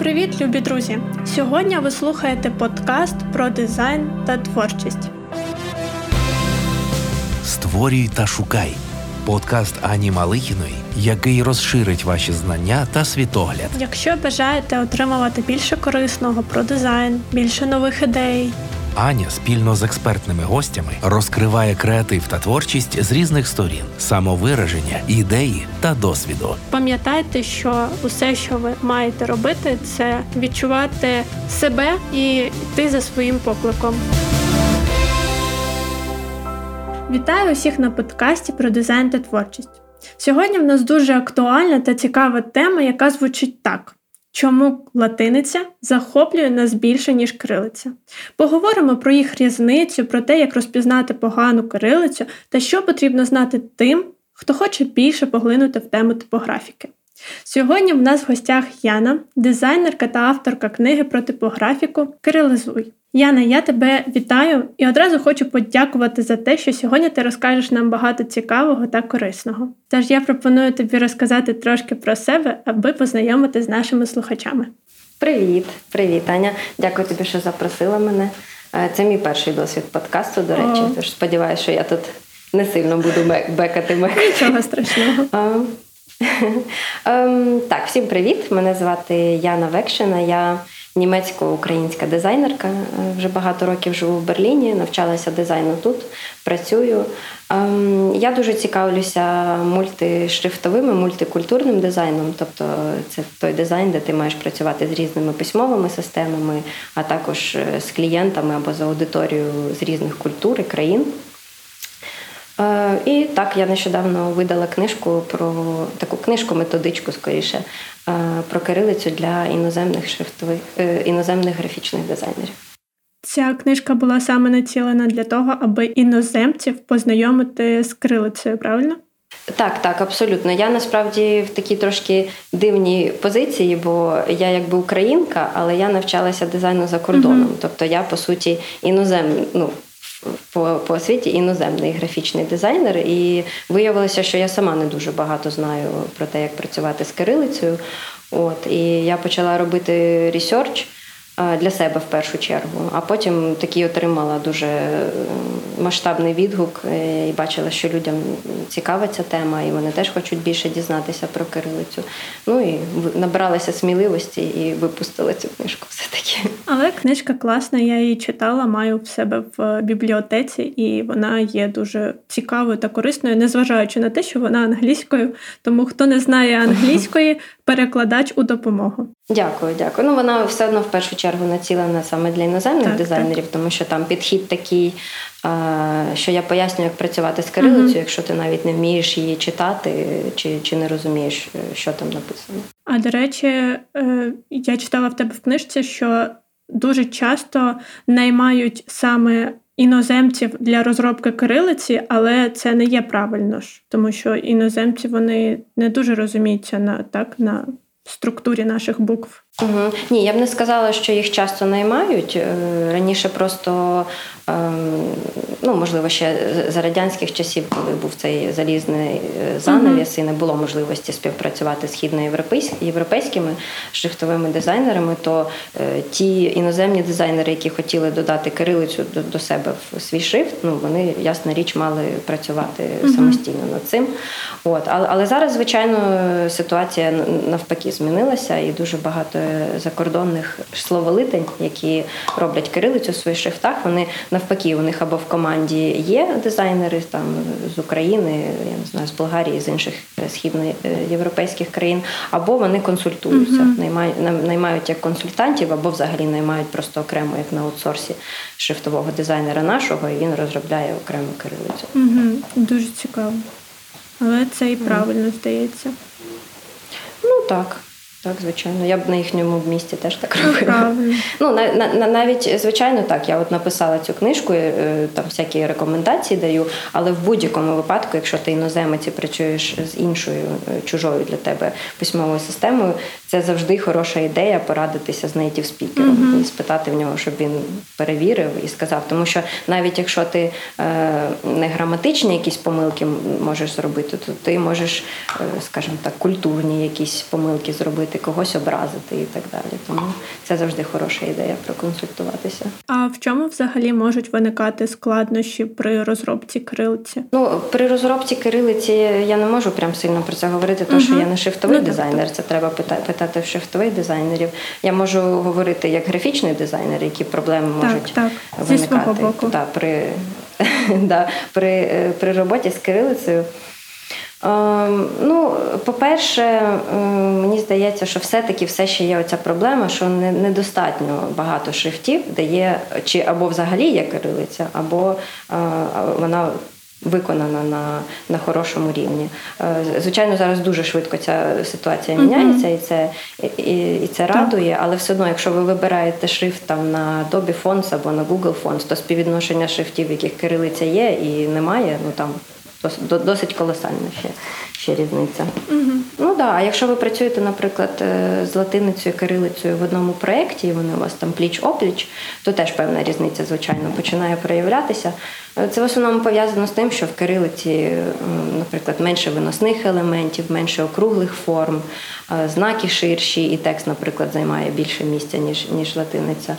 Привіт, любі друзі! Сьогодні ви слухаєте подкаст про дизайн та творчість. Створюй та шукай подкаст Ані Малихіної, який розширить ваші знання та світогляд. Якщо бажаєте отримувати більше корисного про дизайн, більше нових ідей. Аня спільно з експертними гостями розкриває креатив та творчість з різних сторін, самовираження, ідеї та досвіду. Пам'ятайте, що усе, що ви маєте робити, це відчувати себе і йти за своїм покликом. Вітаю усіх на подкасті про дизайн та творчість. Сьогодні в нас дуже актуальна та цікава тема, яка звучить так: чому латиниця захоплює нас більше, ніж крилиця? Поговоримо про їх різницю, про те, як розпізнати погану кирилицю та що потрібно знати тим, хто хоче більше поглинути в тему типографіки. Сьогодні в нас в гостях Яна, дизайнерка та авторка книги про типографіку Кирилизуй. Яна, я тебе вітаю і одразу хочу подякувати за те, що сьогодні ти розкажеш нам багато цікавого та корисного. Тож я пропоную тобі розказати трошки про себе, аби познайомити з нашими слухачами. Привіт, привіт, Аня. Дякую тобі, що запросила мене. Е, це мій перший досвід подкасту, до речі. О. Тож сподіваюся, що я тут не сильно буду бекати. Нічого страшного. Ем, так, всім привіт. Мене звати Яна Векшина. Я німецько-українська дизайнерка. Е, вже багато років живу в Берліні, навчалася дизайну тут, працюю. Ем, я дуже цікавлюся мультишрифтовим, мультикультурним дизайном. Тобто це той дизайн, де ти маєш працювати з різними письмовими системами, а також е, з клієнтами або з аудиторією з різних культур і країн. Е, і так, я нещодавно видала книжку про таку книжку-методичку, скоріше, е, про кирилицю для іноземних шрифтових е, іноземних графічних дизайнерів. Ця книжка була саме націлена для того, аби іноземців познайомити з кирилицею, правильно? Так, так, абсолютно. Я насправді в такій трошки дивній позиції, бо я якби українка, але я навчалася дизайну за кордоном. uh Тобто я, по суті, інозем, ну, по по освіті іноземний графічний дизайнер, і виявилося, що я сама не дуже багато знаю про те, як працювати з кирилицею. От і я почала робити ресерч для себе в першу чергу. А потім такий отримала дуже масштабний відгук е, і бачила, що людям цікава ця тема, і вони теж хочуть більше дізнатися про кирилицю. Ну і набралася сміливості і випустила цю книжку. Все таки. Але книжка класна, я її читала, маю в себе в бібліотеці, і вона є дуже цікавою та корисною, незважаючи на те, що вона англійською. Тому хто не знає англійської, перекладач у допомогу. Дякую, дякую. Ну вона все одно в першу чергу націлена саме для іноземних так, дизайнерів, так. тому що там підхід такий, що я пояснюю, як працювати з кирилицею, угу. якщо ти навіть не вмієш її читати, чи, чи не розумієш, що там написано. А до речі, е, я читала в тебе в книжці, що дуже часто наймають саме. Іноземців для розробки кирилиці, але це не є правильно ж, тому що іноземці вони не дуже розуміються на так на структурі наших букв. Угу. Ні, я б не сказала, що їх часто наймають. Е, раніше просто ем, ну можливо ще за радянських часів, коли був цей залізний е, занавіс, і не було можливості співпрацювати з східноєвропейськими шрифтовими дизайнерами, то е, ті іноземні дизайнери, які хотіли додати кирилицю до, себе в свій шрифт, ну вони ясна річ мали працювати uh самостійно над цим. От але, але зараз, звичайно, ситуація навпаки змінилася, і дуже багато закордонних словолитень, які роблять кирилицю в своїх шрифтах. Вони навпаки, у них або в команді є дизайнери там з України, я не знаю, з Болгарії, з інших східноєвропейських країн, або вони консультуються, uh-huh. наймають наймають як консультантів, або взагалі наймають просто окремо, як на аутсорсі шрифтового дизайнера нашого, і він розробляє окрему кирилицю. Uh-huh. Дуже цікаво. Але це і правильно uh-huh. здається. Ну так. Так, звичайно, я б на їхньому місці теж так робила. Ну на, на навіть звичайно, так я от написала цю книжку, е, там всякі рекомендації даю. Але в будь-якому випадку, якщо ти іноземець і працюєш з іншою е, чужою для тебе письмовою системою, це завжди хороша ідея порадитися з нейтів спікером mm-hmm. і спитати в нього, щоб він перевірив і сказав. Тому що навіть якщо ти е, не граматичні якісь помилки можеш зробити, то ти можеш, е, скажімо так, культурні якісь помилки зробити, когось образити і так далі. Тому це завжди хороша ідея проконсультуватися. А в чому взагалі можуть виникати складнощі при розробці кирилиці? Ну при розробці кирилиці я не можу прям сильно про це говорити, тому uh що я не шрифтовий ну, дизайнер. Це треба питати в шрифтових дизайнерів. Я можу говорити як графічний дизайнер, які проблеми можуть так, так. виникати Зі боку. Да, при, да, при, е, при роботі з кирилицею. Ем, ну, по-перше, ем, мені здається, що все-таки все ще є оця проблема, що недостатньо багато шрифтів, де є чи або взагалі є кирилиця, або е, вона виконана на на хорошому рівні. Е, звичайно, зараз дуже швидко ця ситуація міняється, і це і, і це радує, але все одно, якщо ви вибираєте шрифт там на Adobe Fonts або на Google Fonts, то співвідношення шрифтів, яких кирилиця є і немає, ну там досить колосальна ще ще різниця. Угу. Ну да, а якщо ви працюєте, наприклад, е, з латиницею кирилицею в одному проєкті, і вони у вас там пліч-опліч, то теж певна різниця, звичайно, починає проявлятися. Е, це в основному пов'язано з тим, що в кирилиці, наприклад, менше виносних елементів, менше округлих форм, е, знаки ширші, і текст, наприклад, займає більше місця, ніж ніж латиниця.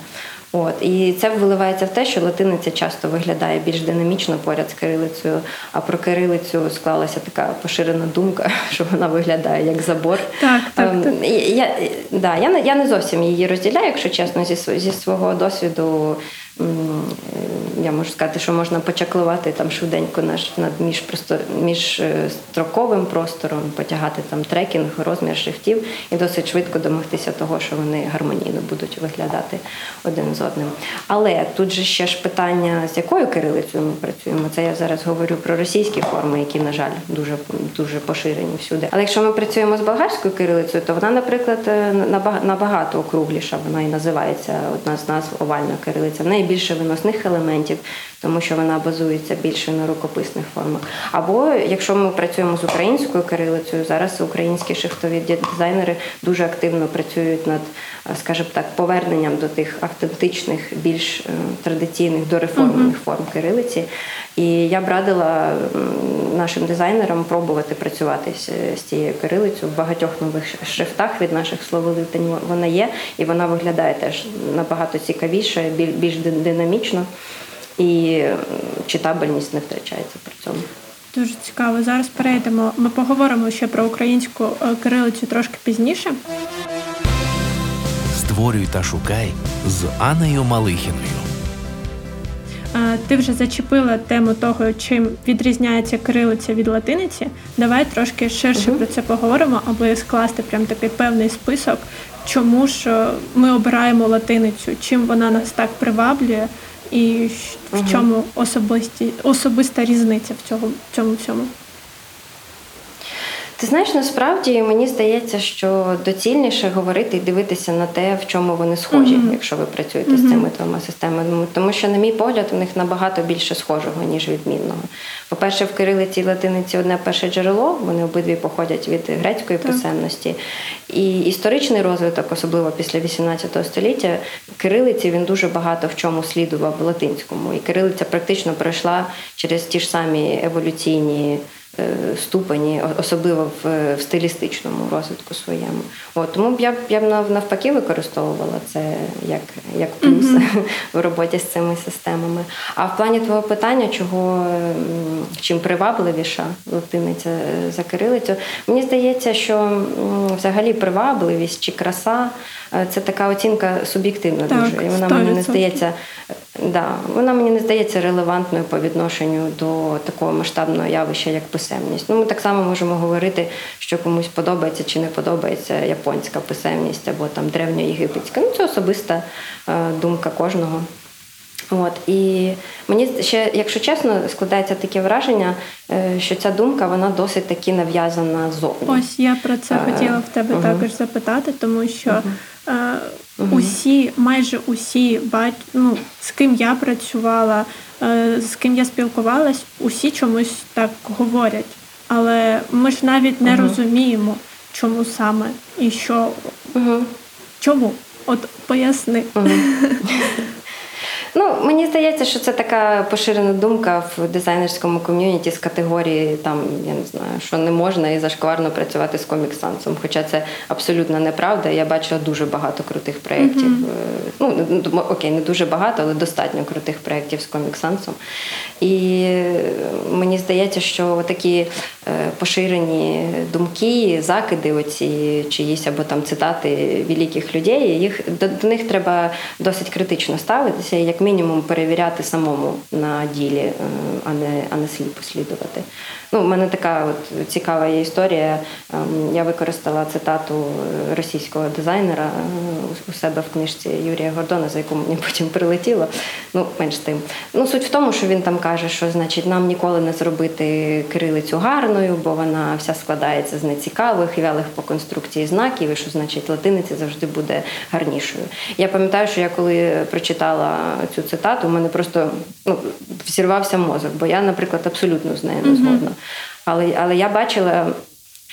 От і це виливається в те, що латиниця часто виглядає більш динамічно поряд з кирилицею, а про кирилицю склалася така поширена думка, що вона виглядає як забор. Так, так, ем, так. Я, да, я, я не зовсім її розділяю, якщо чесно, зі зі свого досвіду я можу сказати, що можна почаклувати там швиденько наш над між просто між е, простором, потягати там трекінг, розмір шрифтів і досить швидко домогтися того, що вони гармонійно будуть виглядати один з одним. Але тут же ще ж питання, з якою кирилицею ми працюємо. Це я зараз говорю про російські форми, які, на жаль, дуже дуже поширені всюди. Але якщо ми працюємо з болгарською кирилицею, то вона, наприклад, е, набагато округліша. Вона і називається одна з назв овальна кирилиця. В неї більше виносних елементів, тому що вона базується більше на рукописних формах. Або якщо ми працюємо з українською кирилицею, зараз українські шрифтові дизайнери дуже активно працюють над, скажімо так, поверненням до тих автентичних, більш е, традиційних дореформених uh-huh. форм кирилиці. І я б радила нашим дизайнерам пробувати працювати з цією кирилицею в багатьох нових шрифтах від наших словолитень вона є, і вона виглядає теж набагато цікавіше, більш динамічно, і читабельність не втрачається при цьому. Дуже цікаво. Зараз перейдемо. Ми поговоримо ще про українську е, кирилицю трошки пізніше. Створюй та шукай з Анею Малихіною. Ти вже зачепила тему того, чим відрізняється кирилиця від латиниці. Давай трошки ширше uh про це поговоримо, аби скласти прям такий певний список, чому ж ми обираємо латиницю, чим вона нас так приваблює, і в чому особисті, особиста різниця в цьому в цьому всьому. Ти знаєш, насправді мені здається, що доцільніше говорити і дивитися на те, в чому вони схожі, mm-hmm. якщо ви працюєте mm-hmm. з цими двома системами. Тому що, на мій погляд, у них набагато більше схожого, ніж відмінного. По-перше, в кирилиці і латиниці одне перше джерело, вони обидві походять від грецької так. писемності. І історичний розвиток, особливо після 18 століття, кирилиці він дуже багато в чому слідував латинському. І кирилиця практично пройшла через ті ж самі еволюційні. Е, ступені, особливо в, в стилістичному розвитку своєму. От, Тому б я я б навпаки використовувала це як як плюс mm-hmm. в роботі з цими системами. А в плані твого питання, чого чим привабливіша латиниця е, за кирилицю, мені здається, що взагалі привабливість чи краса е, це така оцінка суб'єктивна так, дуже. І вона 100%. мені не здається, да, вона мені не здається релевантною по відношенню до такого масштабного явища, як писемність. Ну, Ми так само можемо говорити, що комусь подобається чи не подобається японська писемність або там древньоєгипетська. Ну, Це особиста е, думка кожного. От І мені ще, якщо чесно, складається таке враження, е, що ця думка вона досить таки нав'язана зовні. Ось я про це е, хотіла в тебе uh також запитати, тому що uh усі, майже усі бать, ну, з ким я працювала, з ким я спілкувалась, усі чомусь так говорять. Але ми ж навіть не розуміємо чому саме і що угу. чому? От поясни. Ну, мені здається, що це така поширена думка в дизайнерському ком'юніті з категорії там, я не знаю, що не можна і зашкварно працювати з коміксансом. Хоча це абсолютно неправда. Я бачила дуже багато крутих проєктів. Mm-hmm. Ну, окей, не дуже багато, але достатньо крутих проєктів з коміксансом. І мені здається, що такі е, поширені думки, закиди, оці чиїсь або там цитати великих людей, їх до, до них треба досить критично ставитися. як мінімум перевіряти самому на ділі, е, а не а не сліпо слідувати. Ну, У мене така от цікава є історія. Ем, я використала цитату е, російського дизайнера е, у себе в книжці Юрія Гордона, за яку мені потім прилетіло. Ну, менш тим. Ну, Суть в тому, що він там каже, що значить нам ніколи не зробити кирилицю гарною, бо вона вся складається з нецікавих вялих по конструкції знаків, і що значить латиниця завжди буде гарнішою. Я пам'ятаю, що я коли прочитала цю цитату, у мене просто ну, взірвався мозок, бо я, наприклад, абсолютно з нею не згодна. Але, Але я бачила.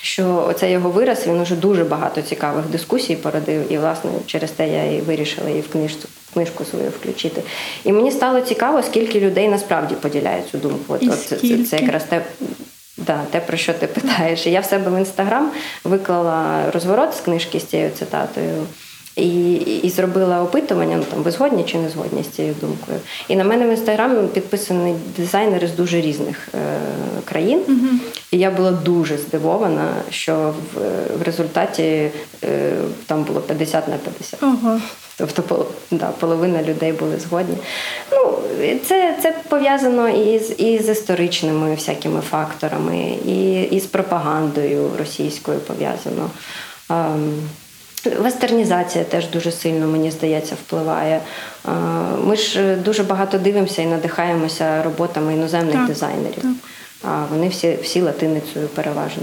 Що оцей його вираз він уже дуже багато цікавих дискусій породив, і власне через те я і вирішила її в книжку книжку свою включити. І мені стало цікаво, скільки людей насправді поділяють цю думку. От, от це, це, це якраз те, да, те, про що ти питаєш. І я в себе в інстаграм виклала розворот з книжки з цією цитатою. І і зробила опитування, ну там ви згодні чи не згодні з цією думкою. І на мене в інстаграмі підписані дизайнери з дуже різних е, країн. uh І я була дуже здивована, що в, в результаті е, там було 50 на 50. uh Тобто да, половина людей були згодні. Ну, Це це пов'язано і з і з історичними всякими факторами, і, і з пропагандою російською пов'язано. Um, Вестернізація теж дуже сильно, мені здається, впливає. Ми ж дуже багато дивимося і надихаємося роботами іноземних так, дизайнерів. Так. А вони всі всі латиницею переважно,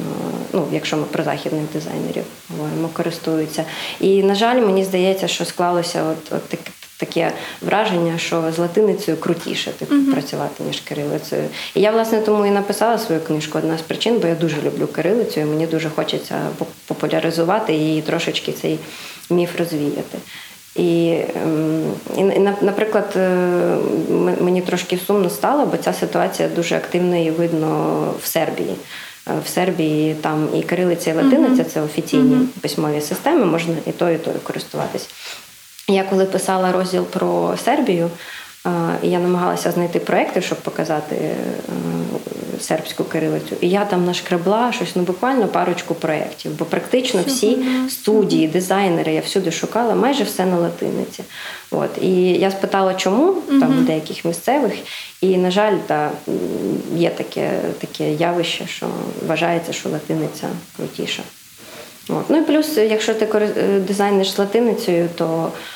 ну якщо ми про західних дизайнерів говоримо, користуються. І на жаль, мені здається, що склалося от, от таке враження, що з латиницею крутіше типу, uh-huh. працювати, ніж кирилицею. І я, власне, тому і написала свою книжку одна з причин, бо я дуже люблю кирилицю, і мені дуже хочеться популяризувати її трошечки цей міф розвіяти. І, ем, і, наприклад, е, мені трошки сумно стало, бо ця ситуація дуже активно і видно в Сербії. Е, в Сербії там і кирилиця, і латиниця uh-huh. це офіційні uh-huh. письмові системи, можна і то, і то користуватись. Я коли писала розділ про Сербію, я намагалася знайти проекти, щоб показати е, сербську кирилицю. І я там нашкребла щось ну буквально парочку проєктів, бо практично всі студії, дизайнери я всюди шукала, майже все на латиниці. От і я спитала, чому там в деяких місцевих, і на жаль, та є таке таке явище, що вважається, що латиниця крутіша. От. Ну і плюс, якщо ти е, дизайниш латиницею, то е,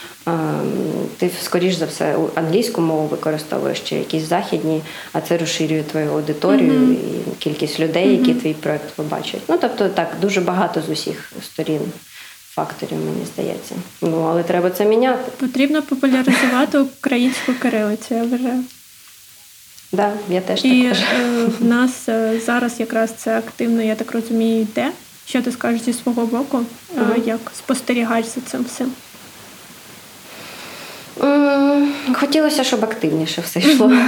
ти, скоріш за все, англійську мову використовуєш чи якісь західні, а це розширює твою аудиторію mm-hmm. і кількість людей, які mm-hmm. твій проект побачать. Ну тобто так, дуже багато з усіх сторін. Факторів, мені здається. Ну, але треба це міняти. Потрібно популяризувати українську кирилицю, я вважаю. Да, я теж І так е, в нас е, зараз якраз це активно, я так розумію, йде. Що ти скажеш зі свого боку, mm-hmm. як спостерігач за цим всім? Хотілося, щоб активніше все йшло. Mm-hmm.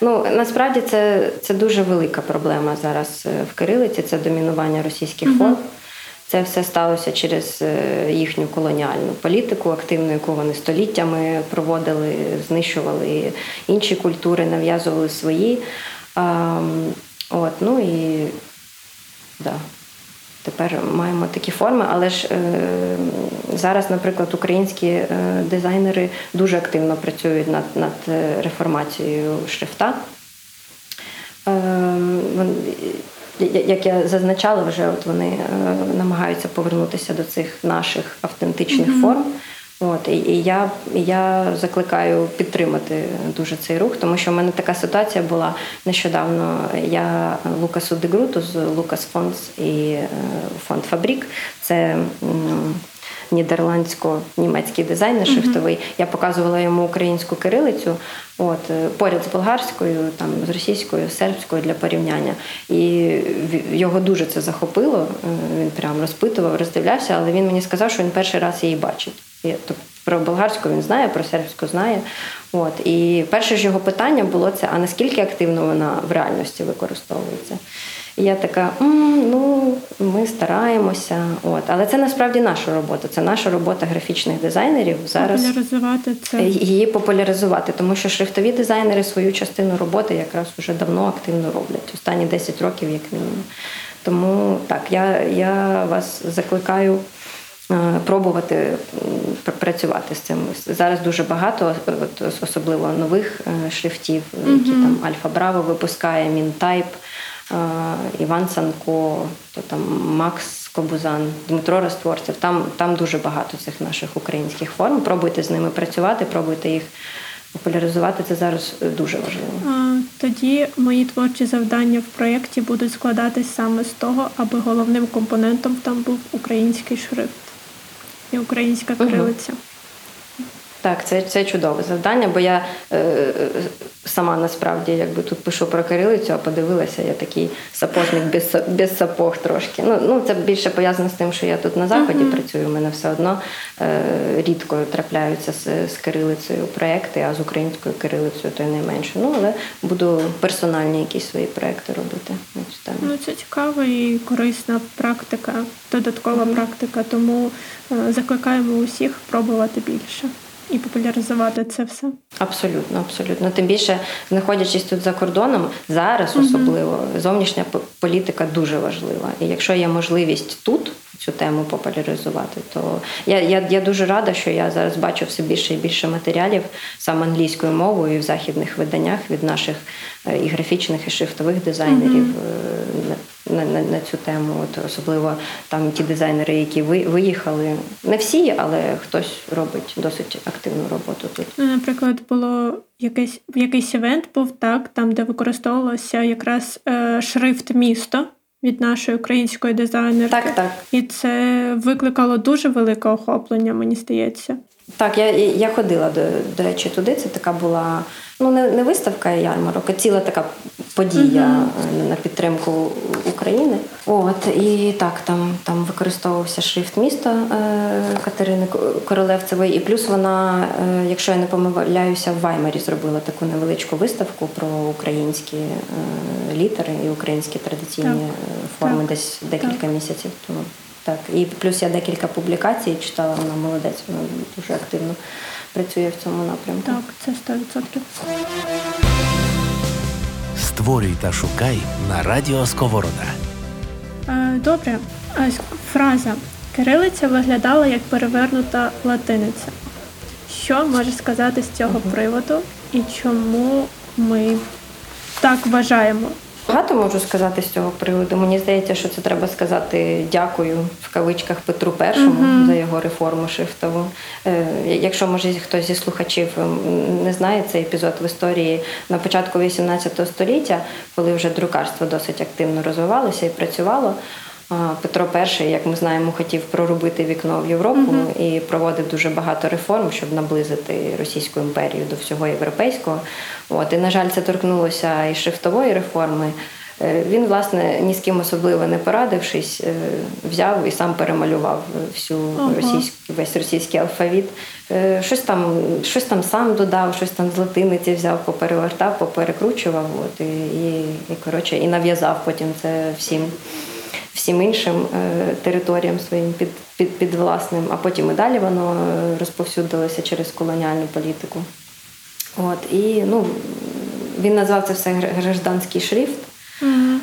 Ну насправді це це дуже велика проблема зараз е, в Кирилиці. Це домінування російських mm-hmm. форм. Це все сталося через е, їхню колоніальну політику, активну, яку вони століттями проводили, знищували інші культури, нав'язували свої. А, от, ну і да. Тепер маємо такі форми, але ж е, зараз, наприклад, українські е, дизайнери дуже активно працюють над над е, реформацією шрифта. Е, як я зазначала, вже от вони е, намагаються повернутися до цих наших автентичних mm-hmm. форм. От і, і я я закликаю підтримати дуже цей рух, тому що в мене така ситуація була нещодавно. Я Лукасу Дегруту з Лукас Фондс і е, фонд Фабрік. Це нідерландсько-німецький дизайнер шрифтовий. Я показувала йому українську кирилицю, от е, поряд з болгарською, там з російською, сербською для порівняння. І його дуже це захопило. Е, він прям розпитував, роздивлявся, але він мені сказав, що він перший раз її бачить. Тобто про болгарську він знає, про сербську знає. От і перше ж його питання було це: а наскільки активно вона в реальності використовується? І я така, ну ми стараємося. От, але це насправді наша робота. Це наша робота графічних дизайнерів. Зараз популяризувати це її популяризувати, тому що шрифтові дизайнери свою частину роботи якраз вже давно активно роблять. Останні 10 років, як мінімум. Тому так, я, я вас закликаю. Е, пробувати працювати з цим. Зараз дуже багато, особливо нових е, шрифтів, які mm-hmm. там Альфа Браво випускає, Мінтайп, е, Іван Санко, то там Макс Кобузан, Дмитро Ростворцев. Там там дуже багато цих наших українських форм. Пробуйте з ними працювати, пробуйте їх. Популяризувати це зараз дуже важливо. Тоді мої творчі завдання в проєкті будуть складатись саме з того, аби головним компонентом там був український шрифт і українська кирилиця. Так, це це чудове завдання, бо я е, сама насправді якби тут пишу про кирилицю, а подивилася, я такий сапожник без без сапог трошки. Ну ну це більше пов'язано з тим, що я тут на заході uh-huh. працюю. У мене все одно е, рідко трапляються з, з кирилицею проекти, а з українською кирилицею то й найменше. Ну але буду персональні якісь свої проекти робити. Ну це цікава і корисна практика, додаткова uh-huh. практика, тому е, закликаємо усіх пробувати більше і популяризувати це все. Абсолютно, абсолютно. Тим більше, знаходячись тут за кордоном, зараз особливо зовнішня політика дуже важлива. І якщо є можливість тут цю тему популяризувати, то я я, я дуже рада, що я зараз бачу все більше і більше матеріалів саме англійською мовою і в західних виданнях від наших е, і графічних, і шрифтових дизайнерів. Mm-hmm на на, на цю тему. От Особливо там ті дизайнери, які ви, виїхали. Не всі, але хтось робить досить активну роботу тут. Ну, Наприклад, було якийсь якийсь івент був так, там, де використовувався якраз е, шрифт місто. Від нашої української дизайнерки. Так, так. І це викликало дуже велике охоплення, мені здається. Так, я я ходила до до речі туди. Це така була ну не не виставка ярмарок, а ціла така подія uh-huh. на підтримку України. От і так, там там використовувався шрифт міста е, Катерини Королевцевої, і плюс вона, е, якщо я не помиляюся, в Ваймарі зробила таку невеличку виставку про українські е, літери і українські традиційні так. форми, так. десь декілька так. місяців тому. Так, і плюс я декілька публікацій читала, вона молодець, вона дуже активно працює в цьому напрямку. Так, це 100%. Створюй та шукай на радіо Сковорода. Е, добре, фраза кирилиця виглядала як перевернута латиниця. Що можеш сказати з цього приводу і чому ми так вважаємо? Багато можу сказати з цього приводу. Мені здається, що це треба сказати дякую в кавичках Петру Першому uh-huh. за його реформу шифтову. Е, якщо може хтось зі слухачів не знає цей епізод в історії на початку 18 століття, коли вже друкарство досить активно розвивалося і працювало. Петро І, як ми знаємо, хотів проробити вікно в Європу uh-huh. і проводив дуже багато реформ, щоб наблизити Російську імперію до всього європейського. От і на жаль, це торкнулося і шрифтової реформи. Е, він, власне, ні з ким особливо не порадившись, е, взяв і сам перемалював всю uh-huh. російську весь російський алфавіт. Е, щось там щось там сам додав, щось там з латиниці взяв, поперевертав, поперекручував. От і, і, і коротше, і нав'язав потім це всім всім іншим е, територіям своїм під, під, під власним, а потім і далі воно е, розповсюдилося через колоніальну політику. От, І ну, він назвав це все гражданський шрифт.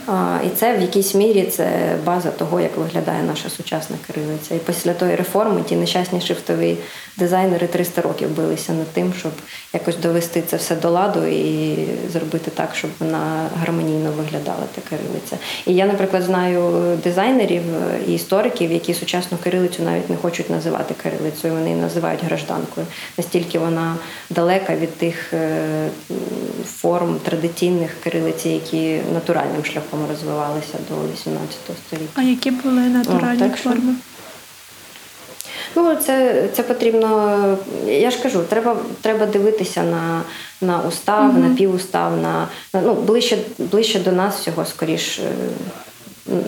А, І це в якійсь мірі це база того, як виглядає наша сучасна кирилиця. І після тої реформи ті нещасні шрифтові дизайнери 300 років билися над тим, щоб якось довести це все до ладу і зробити так, щоб вона гармонійно виглядала та кирилиця. І я, наприклад, знаю дизайнерів і істориків, які сучасну кирилицю навіть не хочуть називати кирилицею, вони її називають гражданкою. Настільки вона далека від тих е, форм традиційних кирилиці, які натуральним шляхом розвивалися до 18 століття. А які були натуральні О, форми? Ну, це це потрібно. Я ж кажу, треба треба дивитися на на устав, mm-hmm. на півустав, на ну ближче ближче до нас всього скоріш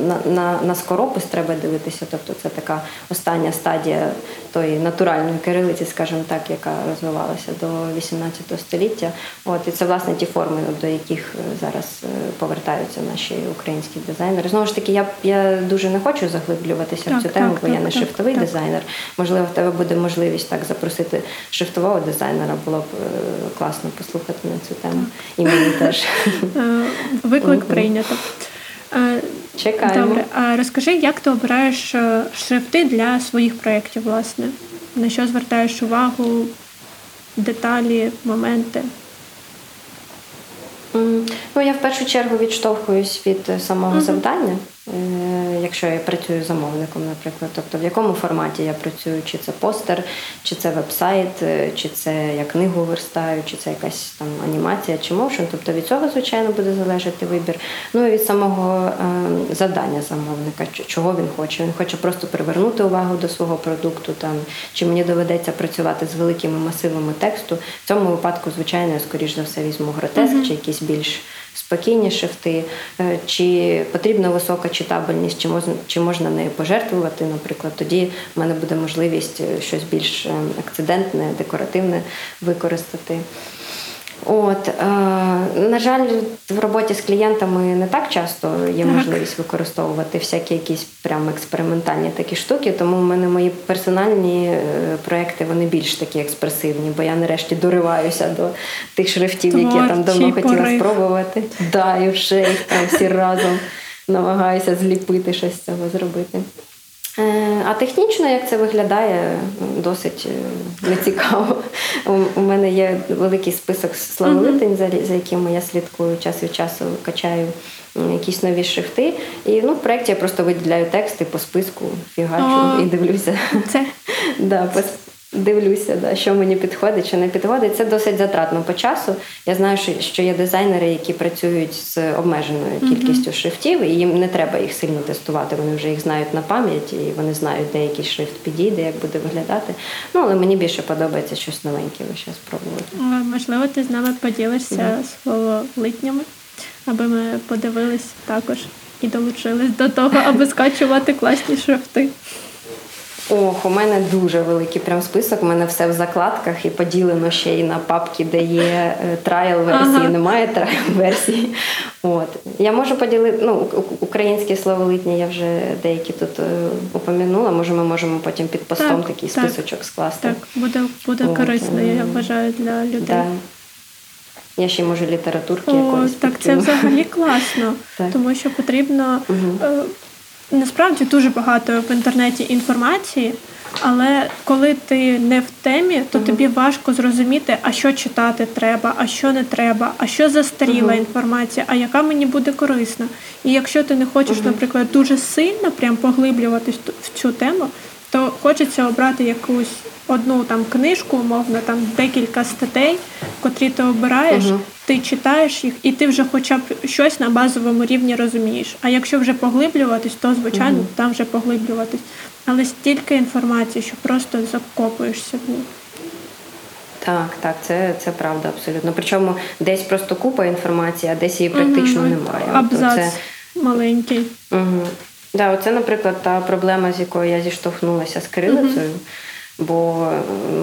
на на, на скоропис треба дивитися. Тобто це така остання стадія тої натуральної кирилиці, скажімо так, яка розвивалася до 18 століття. От і це власне ті форми, до яких е, зараз е, повертаються наші українські дизайнери. Знову ж таки, я я дуже не хочу заглиблюватися так, в цю тему, так, бо так, я не шрифтовий дизайнер. Можливо, в тебе буде можливість так запросити шрифтового дизайнера. Було б е, класно послухати на цю тему. І мені теж виклик прийнято. Чекаємо. Добре, а розкажи, як ти обираєш е, шрифти для своїх проєктів, власне? На що звертаєш увагу, деталі, моменти? Ну, я в першу чергу відштовхуюсь від самого uh-huh. завдання. Е, якщо я працюю замовником, наприклад, тобто в якому форматі я працюю, чи це постер, чи це веб-сайт, е, чи це я книгу верстаю, чи це якась там анімація чи моушен. Тобто від цього, звичайно, буде залежати вибір. Ну і від самого е, завдання замовника, чого він хоче. Він хоче просто привернути увагу до свого продукту, там чи мені доведеться працювати з великими масивами тексту. В цьому випадку, звичайно, я скоріш за все візьму гротеск mm-hmm. чи якісь більш спокійні шифти, е, чи потрібна висока читабельність, чи можна чи можна нею пожертвувати, наприклад, тоді в мене буде можливість е, щось більш ем, акцидентне, декоративне використати. От, е, На жаль, в роботі з клієнтами не так часто є можливість використовувати всякі якісь прям експериментальні такі штуки, тому в мене мої персональні е, проекти вони більш такі експресивні, бо я нарешті дориваюся до тих шрифтів, які я там давно хотіла порив. спробувати. Да, і вже їх там всі разом намагаюся зліпити щось з цього зробити. А технічно, як це виглядає, досить е, нецікаво. У мене є великий список славолитень, за якими я слідкую час від часу, качаю якісь нові шрифти. І ну, в проєкті я просто виділяю тексти по списку, фігачу і дивлюся. Це? да, по, Дивлюся, да, що мені підходить, що не підходить. Це досить затратно по часу. Я знаю, що є дизайнери, які працюють з обмеженою кількістю mm-hmm. шрифтів, і їм не треба їх сильно тестувати. Вони вже їх знають на пам'ять, і вони знають, де який шрифт підійде, як буде виглядати. Ну, але мені більше подобається щось новеньке зараз спробувати. Можливо, ти з нами поділишся mm-hmm. словолитнями, аби ми подивились також і долучились до того, аби скачувати класні шрифти. Ох, у мене дуже великий прям список. У мене все в закладках і поділено ще й на папки, де є trial версії, ага. немає trial версії. От я можу поділити ну, українські словолитні, я вже деякі тут е, упомянула. Може, ми можемо потім під постом так, такий так, списочок скласти. Так, буде буде От. корисно, я вважаю, для людей. Да. Я ще можу літературки О, якоїсь. Так, це взагалі класно, тому що потрібно. Угу. Насправді дуже багато в інтернеті інформації, але коли ти не в темі, то uh-huh. тобі важко зрозуміти, а що читати треба, а що не треба, а що застаріла uh-huh. інформація, а яка мені буде корисна. І якщо ти не хочеш, uh-huh. наприклад, дуже сильно прям поглиблюватись в цю тему, то хочеться обрати якусь одну там книжку, умовно, там декілька статей, котрі ти обираєш, угу. ти читаєш їх, і ти вже хоча б щось на базовому рівні розумієш. А якщо вже поглиблюватись, то звичайно угу. там вже поглиблюватись. Але стільки інформації, що просто закопуєшся в ній. Так, так, це це правда абсолютно. Причому десь просто купа інформації, а десь її практично угу. немає. Абзац це... маленький. Угу. Да, Оце, наприклад, та проблема, з якою я зіштовхнулася з кирилицею. Угу. Бо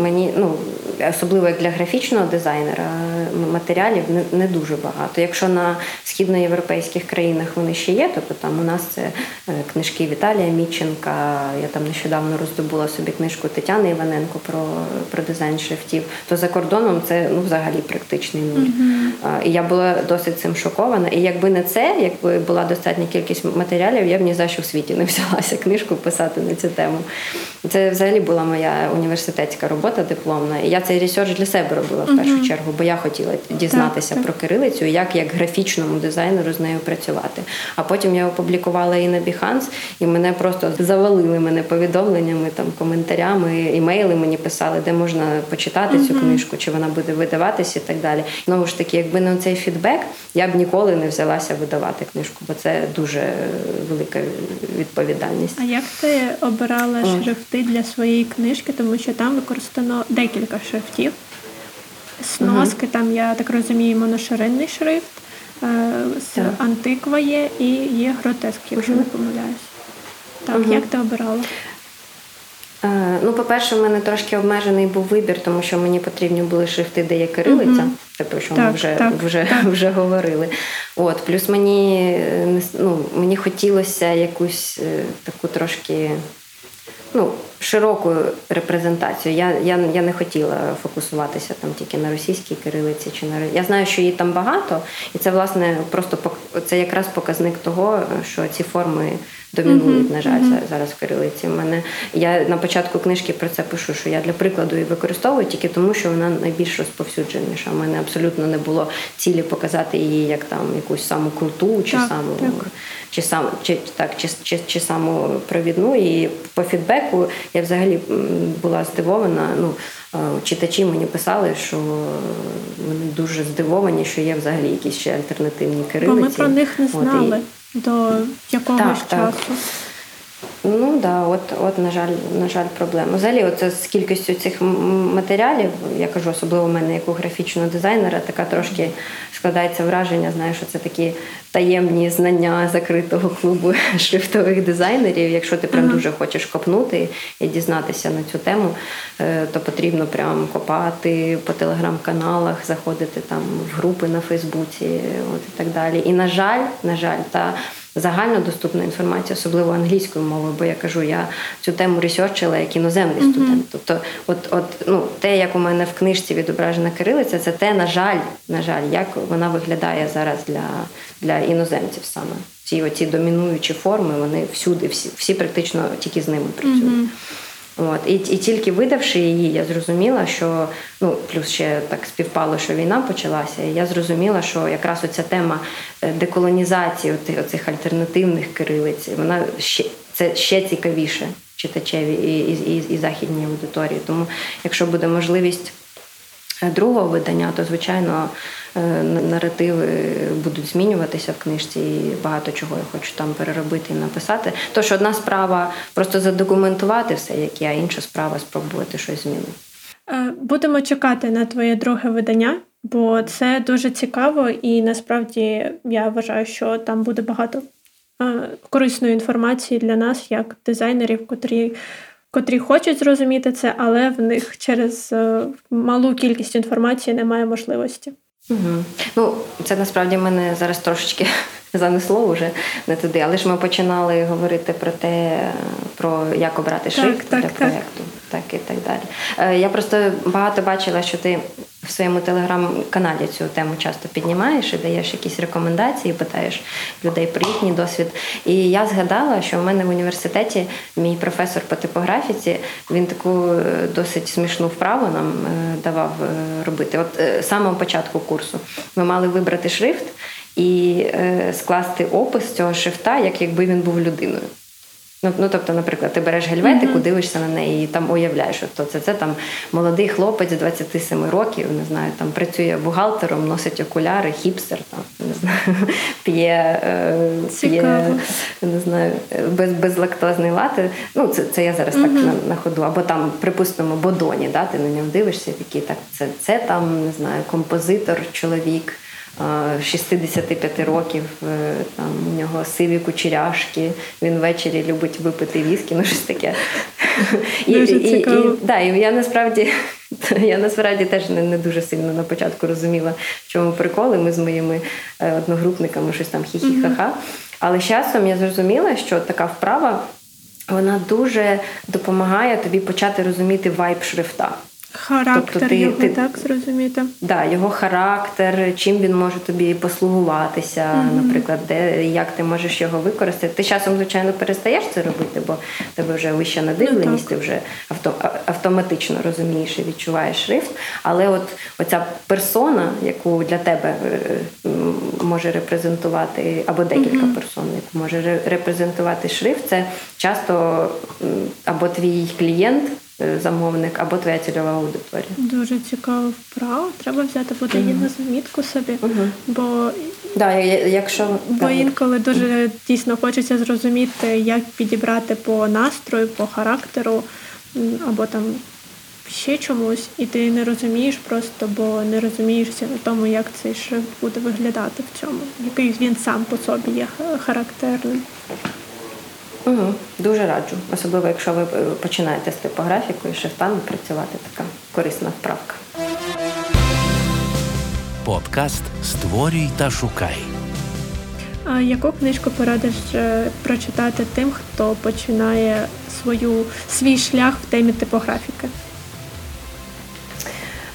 мені, ну особливо як для графічного дизайнера, матеріалів не не дуже багато. Якщо на східноєвропейських країнах вони ще є, тобто там у нас це е, книжки Віталія Міченка. Я там нещодавно роздобула собі книжку Тетяни Іваненко про про дизайн шрифтів, то за кордоном це ну взагалі практичний нуль. Uh-huh. І я була досить цим шокована. І якби не це, якби була достатня кількість матеріалів, я б ні за що в світі не взялася книжку писати на цю тему. Це взагалі була моя університетська робота дипломна. І я цей research для себе робила в першу чергу, бо я хотіла дізнатися так, про кирилицю, як як графічному дизайнеру з нею працювати. А потім я опублікувала її на Behance, і мене просто завалили мене повідомленнями, там коментарями, emails мені писали, де можна почитати цю книжку, чи вона буде видаватися і так далі. Знову ж таки, якби не цей фідбек, я б ніколи не взялася видавати книжку, бо це дуже велика відповідальність. А як ти обирала шрифти для своєї книжки, тому що там використано декілька шрифтів. Сноски, угу. там, я так розумію, моноширинний шрифт, е, з антиква є і є гротеск, якщо угу. не помиляюсь. Так, угу. як ти обирала? Е, ну, по-перше, в мене трошки обмежений був вибір, тому що мені потрібні були шрифти, де є кирилиця, про що так, ми вже так, вже, так. вже говорили. От, Плюс мені е, ну, мені хотілося якусь е, таку трошки ну, широку репрезентацію. Я я, я не хотіла фокусуватися там тільки на російській кирилиці. чи на Я знаю, що її там багато, і це власне просто це якраз показник того, що ці форми домінують, на жаль, зараз в кирилиці. В мене я на початку книжки про це пишу, що я для прикладу її використовую тільки тому, що вона найбільш розповсюдженіша. У мене абсолютно не було цілі показати її як там якусь саму круту, чи так, саму так. Чи сам чи так, чи, чи, чи саму провідну. І по фідбеку я взагалі була здивована. Ну читачі мені писали, що вони дуже здивовані, що є взагалі якісь ще альтернативні кирилиці. Бо ми про них не знали. От, і до якогось так, часу. Так. Ну да, от, от, на жаль, на жаль, проблема. Взагалі, оце з кількістю цих матеріалів, я кажу, особливо в мене як у графічного дизайнера, така трошки складається враження, знаєш, що це такі таємні знання закритого клубу шрифтових дизайнерів. Якщо ти прям uh-huh. дуже хочеш копнути і дізнатися на цю тему, е, то потрібно прям копати по телеграм-каналах, заходити там в групи на Фейсбуці, от і так далі. І на жаль, на жаль, та загальнодоступна інформація, особливо англійською мовою, бо я кажу, я цю тему ресерчила як іноземний mm-hmm. студент. Тобто, от, от ну, те, як у мене в книжці відображена кирилиця, це те, на жаль, на жаль, як вона виглядає зараз для для іноземців саме. Ці оці домінуючі форми, вони всюди, всі, всі практично тільки з ними працюють. Mm-hmm. От і і тільки видавши її, я зрозуміла, що ну плюс ще так співпало, що війна почалася. і Я зрозуміла, що якраз оця тема е, деколонізації оцих альтернативних кирилиць, вона ще це ще цікавіше читачеві і, і, і, і західній аудиторії. Тому, якщо буде можливість е, другого видання, то звичайно. Е, наративи будуть змінюватися в книжці, і багато чого я хочу там переробити і написати. Тож одна справа просто задокументувати все, як я, інша справа спробувати щось змінити. Е, будемо чекати на твоє друге видання, бо це дуже цікаво, і насправді я вважаю, що там буде багато е, корисної інформації для нас, як дизайнерів, котрі. Котрі хочуть зрозуміти це, але в них через малу кількість інформації немає можливості. Угу. Ну, це насправді мене зараз трошечки занесло вже не туди, але ж ми починали говорити про те, про як обрати шрифт так, для так, проєкту, так. так і так далі. Е, я просто багато бачила, що ти в своєму телеграм-каналі цю тему часто піднімаєш і даєш якісь рекомендації, питаєш людей про їхній досвід. І я згадала, що в мене в університеті мій професор по типографіці він таку е, досить смішну вправу нам е, давав робити. От самого початку курсу ми мали вибрати шрифт і е, скласти опис цього шрифта, як якби він був людиною. Ну, ну, тобто, наприклад, ти береш гельветику, mm-hmm. дивишся на неї і там уявляєш, що це це там молодий хлопець 27 років, не знаю, там працює бухгалтером, носить окуляри, хіпстер, там не знаю, п'є е, п'є не знаю, без, безлактозний лати. Ну, це це я зараз mm-hmm. так на, на ходу. Або там, припустимо, бодоні, да, ти на нього дивишся, такий так, це це там не знаю, композитор, чоловік. 65 років, е, там у нього сиві кучеряшки, він ввечері любить випити віскі, ну щось таке. І, і, да, і я насправді я насправді теж не не дуже сильно на початку розуміла, в чому приколи. Ми з моїми е, одногрупниками щось там хі-хі-ха-ха. Але з часом я зрозуміла, що така вправа вона дуже допомагає тобі почати розуміти вайб шрифта. Характер тобто ти, його, ти, так зрозуміти? Да, його характер, чим він може тобі послугуватися, mm-hmm. наприклад, де як ти можеш його використати. Ти часом, звичайно, перестаєш це робити, бо тебе вже вища надивленість, ну, ти вже авто, автоматично розумієш і відчуваєш шрифт. Але от оця персона, яку для тебе е, може репрезентувати, або декілька mm-hmm. персон, яку може репрезентувати шрифт, це часто або твій клієнт е, замовник або твоя цільова аудиторія. Дуже цікава вправа. Треба взяти буде її на замітку собі, Угу. бо Да, якщо бо да. інколи дуже дійсно хочеться зрозуміти, як підібрати по настрою, по характеру або там ще чомусь, і ти не розумієш просто, бо не розумієшся на тому, як цей шрифт буде виглядати в цьому, який він сам по собі є характерним. Угу. Дуже раджу, особливо якщо ви е, починаєте з типографікою, шрифтами працювати, така корисна вправка. Подкаст Створюй та шукай. А яку книжку порадиш е, прочитати тим, хто починає свою свій шлях в темі типографіки?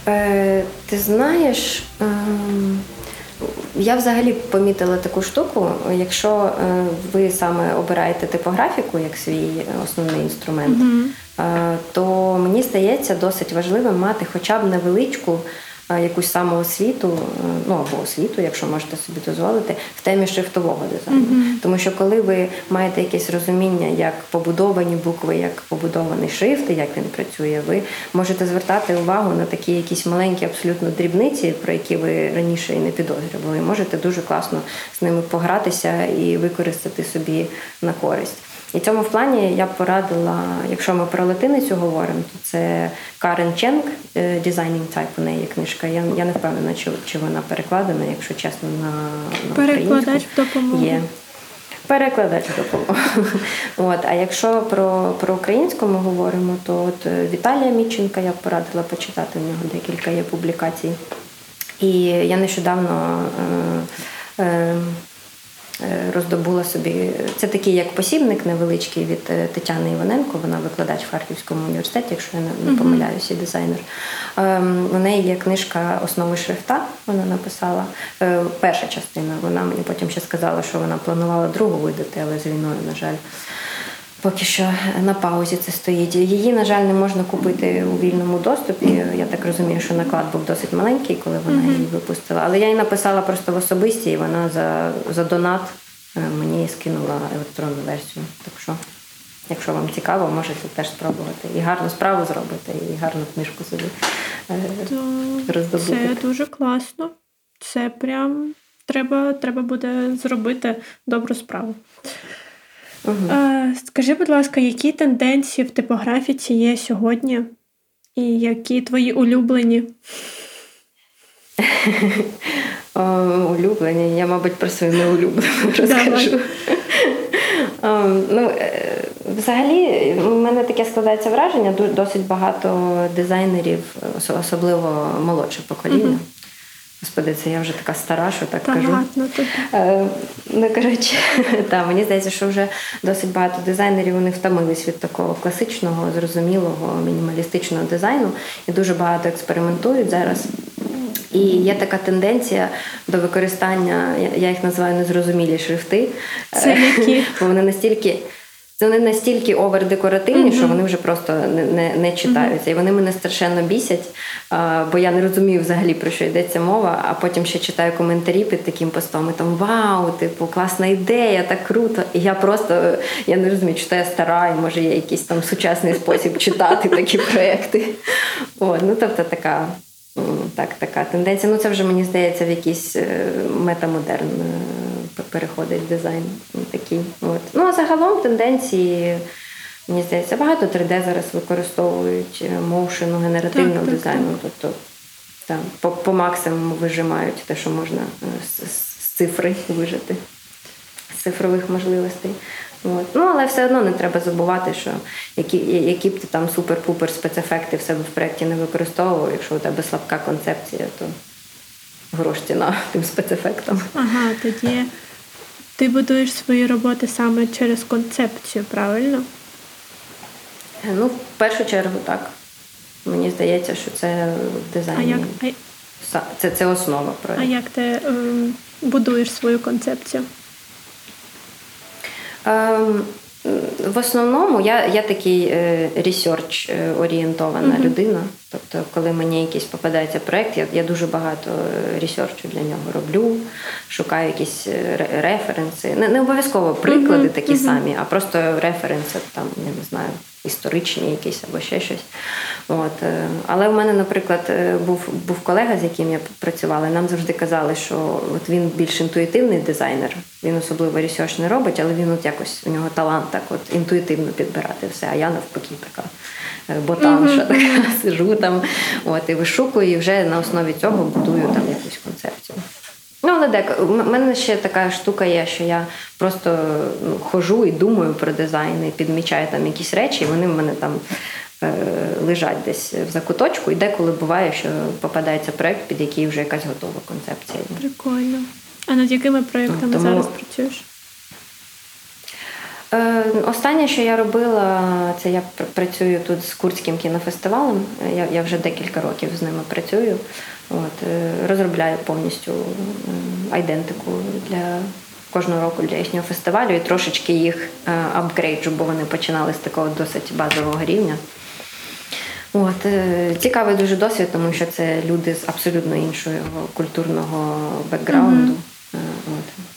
Е, ти знаєш, ем, я взагалі помітила таку штуку, якщо е, ви саме обираєте типографіку як свій основний інструмент, е, то мені стається досить важливим мати хоча б невеличку. Е, Якусь самоосвіту, е, ну або освіту, якщо можете собі дозволити, в темі шрифтового дизайну. Тому що коли ви маєте якесь розуміння, як побудовані букви, як побудований шрифт, як він працює, ви можете звертати увагу на такі якісь маленькі абсолютно дрібниці, про які ви раніше і не підозрювали. І можете дуже класно з ними погратися і використати собі на користь. І цьому в плані я б порадила, якщо ми про латиницю говоримо, то це Карен Ченк е, Designing Type у неї книжка. Я, я не впевнена, чи, чи вона перекладена, якщо чесно, на, на Перекладач допомогу. Є. Перекладач в допомогу. От, а якщо про, про українську ми говоримо, то от е, Віталія Міченка я б порадила почитати. У нього декілька є публікацій. І я нещодавно е, е, роздобула собі. Це такий як посібник невеличкий від е, Тетяни Іваненко. Вона викладач в Харківському університеті, якщо я не, помиляюся, і дизайнер. Ем, у неї є книжка Основи шрифта. Вона написала Е, перша частина. Вона мені потім ще сказала, що вона планувала другу видати, але з війною, на жаль. Поки що на паузі це стоїть. Її, на жаль, не можна купити у вільному доступі. Я так розумію, що наклад був досить маленький, коли вона її випустила. Але я їй написала просто в особисті, і вона за, за донат е, мені скинула електронну версію. Так що, якщо вам цікаво, можете теж спробувати. І гарну справу зробити, і гарну книжку собі е, То роздобути. це дуже класно. Це прям треба, треба буде зробити добру справу. Е, скажи, будь ласка, які тенденції в типографіці є сьогодні? І які твої улюблені? О, улюблені. Я, мабуть, про свою неулюблену розкажу. О, ну, е, взагалі, у мене таке складається враження, досить багато дизайнерів, особливо молодше покоління. Господи, це я вже така стара, що так Та кажу. ладно тобі. Е, Ну, коротше, та, мені здається, що вже досить багато дизайнерів вони втомились від такого класичного, зрозумілого, мінімалістичного дизайну і дуже багато експериментують зараз. І є така тенденція до використання, я- я їх називаю незрозумілі шрифти. Це Е, які? Бо вони настільки. Це вони настільки овердекоративні, що вони вже просто не, не, не читаються. І вони мене страшенно бісять, а, бо я не розумію взагалі про що йдеться мова. А потім ще читаю коментарі під таким постом. І там вау, типу, класна ідея, так круто. І я просто я не розумію, чи то я стара, і може є якийсь там сучасний спосіб читати такі проекти. Ну тобто така. Так, така тенденція. Ну, це вже мені здається в якийсь е, метамодерн е, переходить дизайн. Такий. От. Ну, а загалом тенденції, мені здається, багато 3D зараз використовують моушену, генеративного Так, так, дизайну. Тобто там, по, по максимуму вижимають те, що можна е, з, з цифри вижити, з цифрових можливостей. От. Ну, але все одно не треба забувати, що які, які б ти там супер-пупер спецефекти в себе в проєкті не використовував, якщо у тебе слабка концепція, то грош ціна тим спецефектам. Ага, тоді ти будуєш свої роботи саме через концепцію, правильно? Ну, в першу чергу, так. Мені здається, що це дизайн. А як, Це, це основа проєкту. а як ти ем, будуєш свою концепцію? Ем, в основному я, я такий ресерч орієнтована людина. Тобто, коли мені якийсь попадається проект, я, я дуже багато research у для нього роблю, шукаю якісь е, референси. Не, не обов'язково приклади такі самі, а просто референси, там, я не знаю, історичні якісь або ще щось. От. Е, але в мене, наприклад, е, був був колега, з яким я працювала, і нам завжди казали, що от він більш інтуїтивний дизайнер, він особливо research не робить, але він от якось у нього талант так от інтуїтивно підбирати все. А я навпаки така е, ботанша, mm-hmm. така сижу там от, і вишукую, і вже на основі цього будую там якусь концепцію. Ну, але дек, у мене ще така штука є, що я просто хожу і думаю про дизайн, і підмічаю там якісь речі, і вони в мене там е, лежать десь в закуточку, і деколи буває, що попадається проект, під який вже якась готова концепція. Прикольно. А над якими проєктами Тому... зараз працюєш? Е, останнє, що я робила, це я працюю тут з Курським кінофестивалем. Я я вже декілька років з ними працюю. От, е, Розробляю повністю айдентику для кожного року для їхнього фестивалю і трошечки їх е, апгрейджу, бо вони починали з такого досить базового рівня. От, Цікавий дуже досвід, тому що це люди з абсолютно іншого культурного бекграунду. Mm-hmm. От.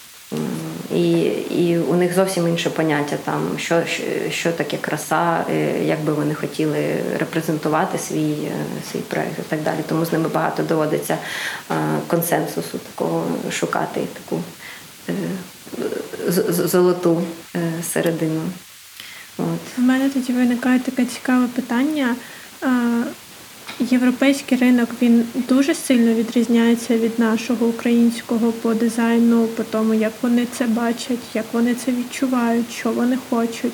І і у них зовсім інше поняття, там що що таке краса, е, як би вони хотіли репрезентувати свій е, свій проект і так далі. Тому з ними багато доводиться е, консенсусу такого шукати таку золоту середину. От. У мене тоді виникає таке цікаве питання. Європейський ринок він дуже сильно відрізняється від нашого українського по дизайну, по тому, як вони це бачать, як вони це відчувають, що вони хочуть.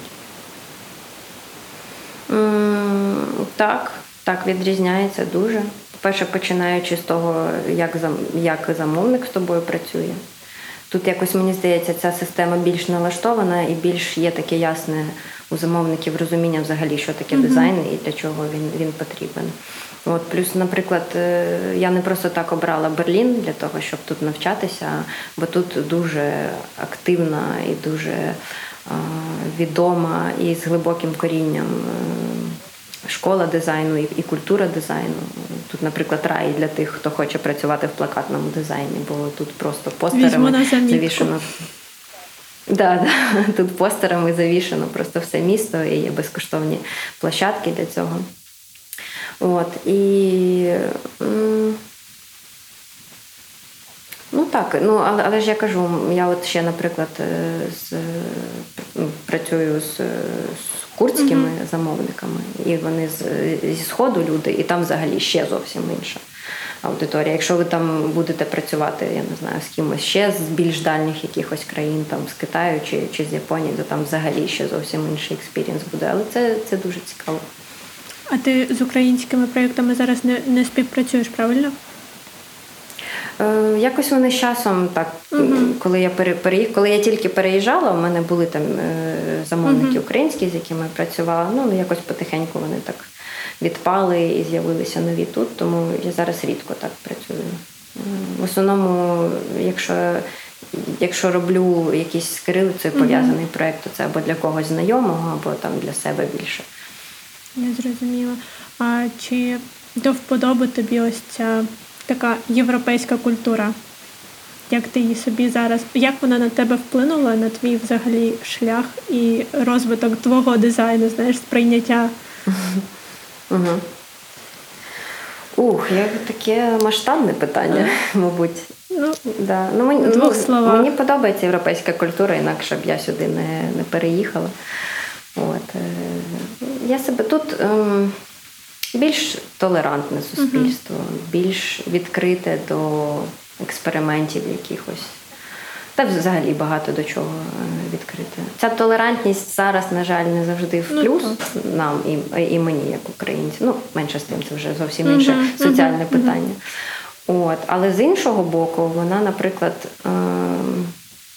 Так, так, відрізняється дуже. По-перше, починаючи з того, як як замовник з тобою працює. Тут якось мені здається, ця система більш налаштована і більш є таке ясне у замовників розуміння взагалі, що таке mm-hmm. дизайн і для чого він він потрібен. От Плюс, наприклад, е, я не просто так обрала Берлін для того, щоб тут навчатися, бо тут дуже активна і дуже відома і з глибоким корінням е, школа дизайну і культура дизайну. Тут, наприклад, рай для тих, хто хоче працювати в плакатному дизайні, бо тут просто постерами завішено. Да, да. Тут постерами завішено просто все місто і є безкоштовні площадки для цього. От, і Ну так, ну але але ж я кажу, я от ще, наприклад, з, ну, працюю з, з курдськими mm-hmm. замовниками, і вони з, зі сходу люди, і там взагалі ще зовсім інша аудиторія. Якщо ви там будете працювати, я не знаю, з кимось ще з більш дальніх якихось країн, там з Китаю чи чи з Японії, то там взагалі ще зовсім інший experience буде. Але це, це дуже цікаво. А ти з українськими проєктами зараз не, не співпрацюєш, правильно? Е, якось вони з часом так, uh-huh. коли я переїхала, коли я тільки переїжджала, у мене були там е, замовники uh-huh. українські, з якими я працювала. Ну якось потихеньку вони так відпали і з'явилися нові тут, тому я зараз рідко так працюю. В основному, якщо якщо роблю якийсь з кирилицею пов'язаний uh-huh. проєкт, то це або для когось знайомого, або там для себе більше. Я зрозуміла. А чи до вподоби тобі ось ця така європейська культура? Як ти її собі зараз, як вона на тебе вплинула на твій взагалі шлях і розвиток твого дизайну, знаєш, сприйняття? Угу. Ух, як таке масштабне питання, мабуть. Ну, да. ну, мені, двох ну, мені подобається європейська культура, інакше б я сюди не не переїхала. От. Е, я себе тут ем, більш толерантне суспільство, більш відкрите до експериментів якихось. Та взагалі багато до чого е, відкрите. Ця толерантність зараз, на жаль, не завжди в ну, плюс ну, нам і і мені, як українцям. Ну, менше з тим, це вже зовсім інше uh соціальне uh питання. От. Але з іншого боку, вона, наприклад, е,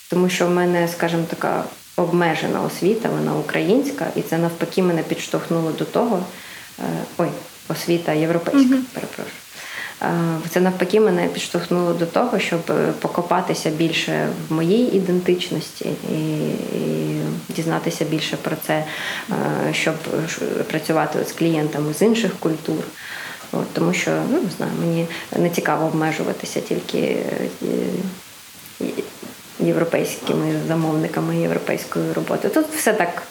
тому що в мене, скажімо, така обмежена освіта, вона українська, і це навпаки мене підштовхнуло до того. Е, ой, освіта європейська, uh-huh. перепрошую. Е, це навпаки мене підштовхнуло до того, щоб е, покопатися більше в моїй ідентичності і, і дізнатися більше про це, щоб працювати з клієнтами з інших культур. От, Тому що ну не знаю, мені не цікаво обмежуватися тільки європейськими замовниками європейської роботи. Тут все так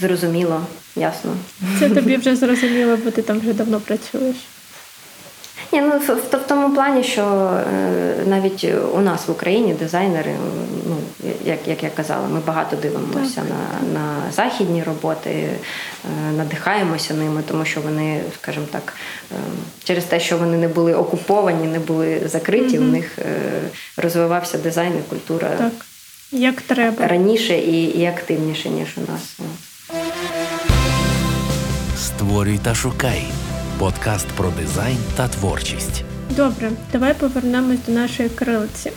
зрозуміло, ясно. Це тобі вже зрозуміло, бо ти там вже давно працюєш. Ні, ну в, в, в тому плані, що е, навіть у нас в Україні дизайнери, ну як як я казала, ми багато дивимося на на західні роботи, е, надихаємося ними, тому що вони, скажімо так, е, через те, що вони не були окуповані, не були закриті, угу. у них е, розвивався дизайн і культура так, як треба раніше і, і активніше ніж у нас. Створюй та шукай подкаст про дизайн та творчість. Добре, давай повернемось до нашої крилиці,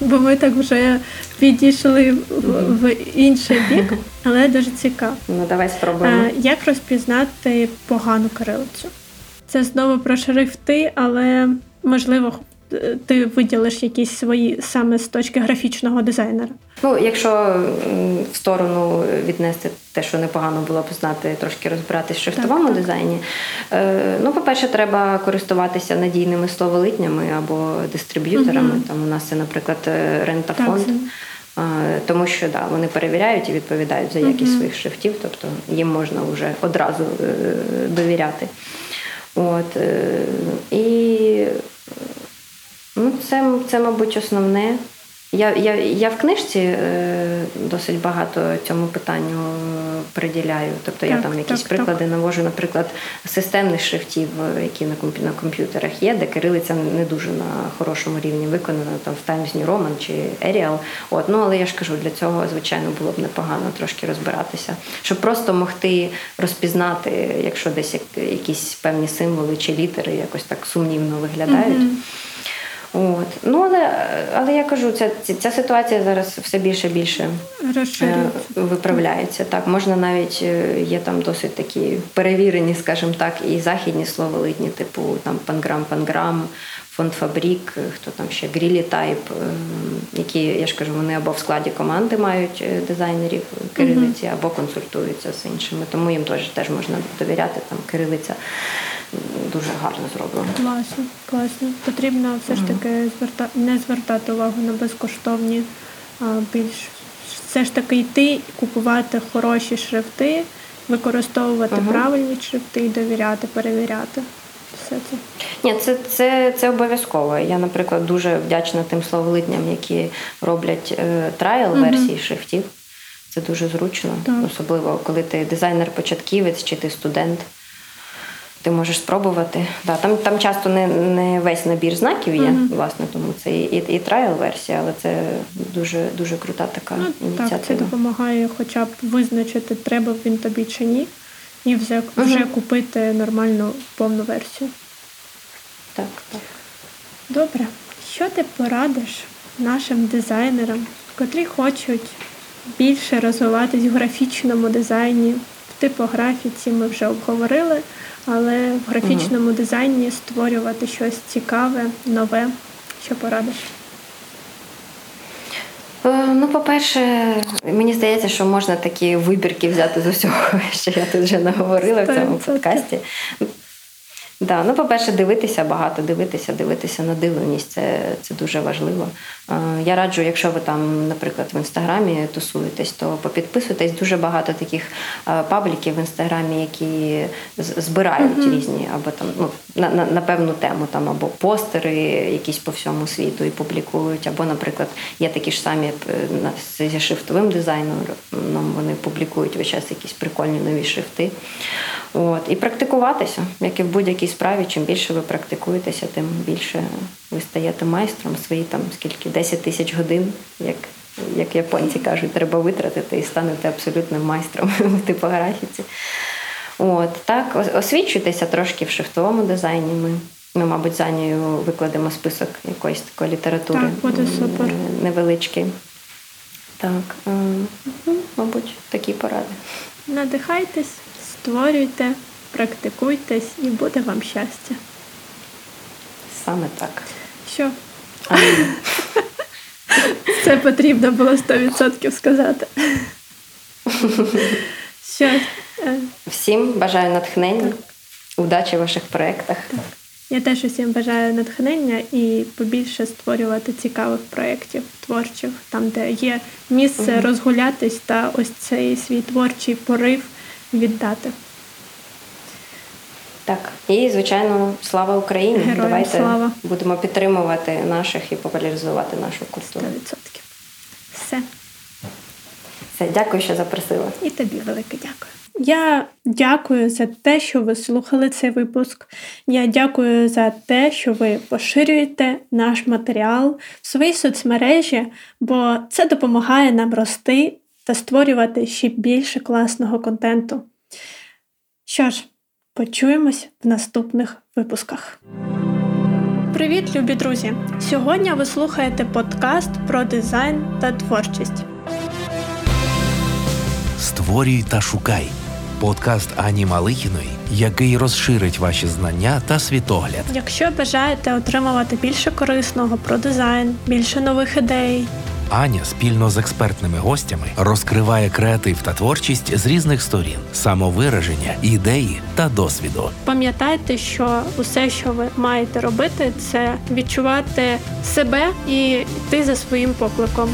бо ми так вже підійшли в, в інший бік, але дуже цікаво. Ну давай спробуємо. А, Як розпізнати погану крилицю? Це знову про шрифти, але можливо ти виділиш якісь свої саме з точки графічного дизайнера? Ну, якщо в сторону віднести те, що непогано було б знати, трошки розбиратися в шрифтовому так, дизайні. Е, ну, по-перше, треба користуватися надійними словолитнями або дистриб'юторами. Угу. Там у нас це, наприклад, рентафонд. Тому що да, вони перевіряють і відповідають за якість uh-huh. своїх шрифтів, тобто їм можна вже одразу е, довіряти. От, е, І Ну, це, це, мабуть, основне. Я я, я в книжці е, досить багато цьому питанню приділяю. Тобто так, я там якісь так, приклади так. навожу, наприклад, системних шрифтів, які на на комп'ютерах є, де кирилиця не дуже на хорошому рівні виконана, там в Times New Roman чи Arial. От, ну але я ж кажу, для цього, звичайно, було б непогано трошки розбиратися, щоб просто могти розпізнати, якщо десь якісь певні символи чи літери якось так сумнівно виглядають. Mm-hmm. От. Ну, Але але я кажу, ця ця ситуація зараз все більше і більше е, виправляється. Так, Можна навіть е, є там досить такі перевірені, скажімо так, і західні словолитні, типу там панграм, панграм, фонд Фабрік, хто там ще Грілі Тайп, е, які, я ж кажу, вони або в складі команди мають дизайнерів кирилиці, або консультуються з іншими. Тому їм теж теж можна довіряти там кирилиця дуже гарно зроблено. Класно, класно. Потрібно все ж таки зверта... не звертати увагу на безкоштовні, а більш все ж таки йти, купувати хороші шрифти, використовувати uh правильні шрифти і довіряти, перевіряти. Все це. Ні, це це, це обов'язково. Я, наприклад, дуже вдячна тим словолитням, які роблять е, трайл-версії uh шрифтів. Це дуже зручно, так. особливо коли ти дизайнер-початківець чи ти студент ти можеш спробувати. Да, Там там часто не не весь набір знаків є, mm-hmm. власне, тому це і і, і трайл-версія, але це дуже дуже крута така ну, ініціатива. Так, Це допомагає хоча б визначити, треба він тобі чи ні, і вже, вже купити нормальну повну версію. Так, так. Добре. Що ти порадиш нашим дизайнерам, котрі хочуть більше розвиватись в графічному дизайні, в типографіці ми вже обговорили але в графічному угу. дизайні створювати щось цікаве, нове, що порадиш. Е, ну, по-перше, мені здається, що можна такі вибірки взяти з усього, що я тут вже наговорила в цьому подкасті. Да, ну, по-перше, дивитися багато, дивитися, дивитися надивленість це це дуже важливо. Я раджу, якщо ви там, наприклад, в інстаграмі тусуєтесь, то попідписуйтесь дуже багато таких пабліків в інстаграмі, які збирають mm-hmm. різні або там ну, на, на на, певну тему, там або постери якісь по всьому світу і публікують, або, наприклад, є такі ж самі зі шрифтовим дизайном, вони публікують весь час якісь прикольні нові шрифти. От, І практикуватися, як і в будь-якій справі, чим більше ви практикуєтеся, тим більше ви стаєте майстром свої там скільки 10 тисяч годин, як як японці кажуть, треба витратити і станете абсолютним майстром в типографіці. От, так, Освічуйтеся трошки в шрифтовому дизайні. Ми, ми мабуть, за нею викладемо список якоїсь такої літератури Так, буде супер. невеличкий. Так, мабуть, такі поради. Надихайтесь створюйте, практикуйтесь і буде вам щастя. Саме так. Що? Це потрібно було 100% сказати. Що? Е, всім бажаю натхнення, так. удачі в ваших проєктах. Так. Я теж усім бажаю натхнення і побільше створювати цікавих проєктів творчих, там, де є місце угу. розгулятись та ось цей свій творчий порив віддати. Так, і звичайно, слава Україні! Героям Давайте слава. будемо підтримувати наших і популяризувати нашу культуру. 100%. Все. Все, дякую, що запросила. І тобі велике дякую. Я дякую за те, що ви слухали цей випуск. Я дякую за те, що ви поширюєте наш матеріал в своїй соцмережі, бо це допомагає нам рости та створювати ще більше класного контенту. Що ж, почуємось в наступних випусках. Привіт, любі друзі! Сьогодні ви слухаєте подкаст про дизайн та творчість. Створюй та шукай. Подкаст Ані Малихіної, який розширить ваші знання та світогляд. Якщо бажаєте отримувати більше корисного про дизайн, більше нових ідей, Аня спільно з експертними гостями розкриває креатив та творчість з різних сторін, самовираження, ідеї та досвіду. пам'ятайте, що усе, що ви маєте робити, це відчувати себе і йти за своїм покликом.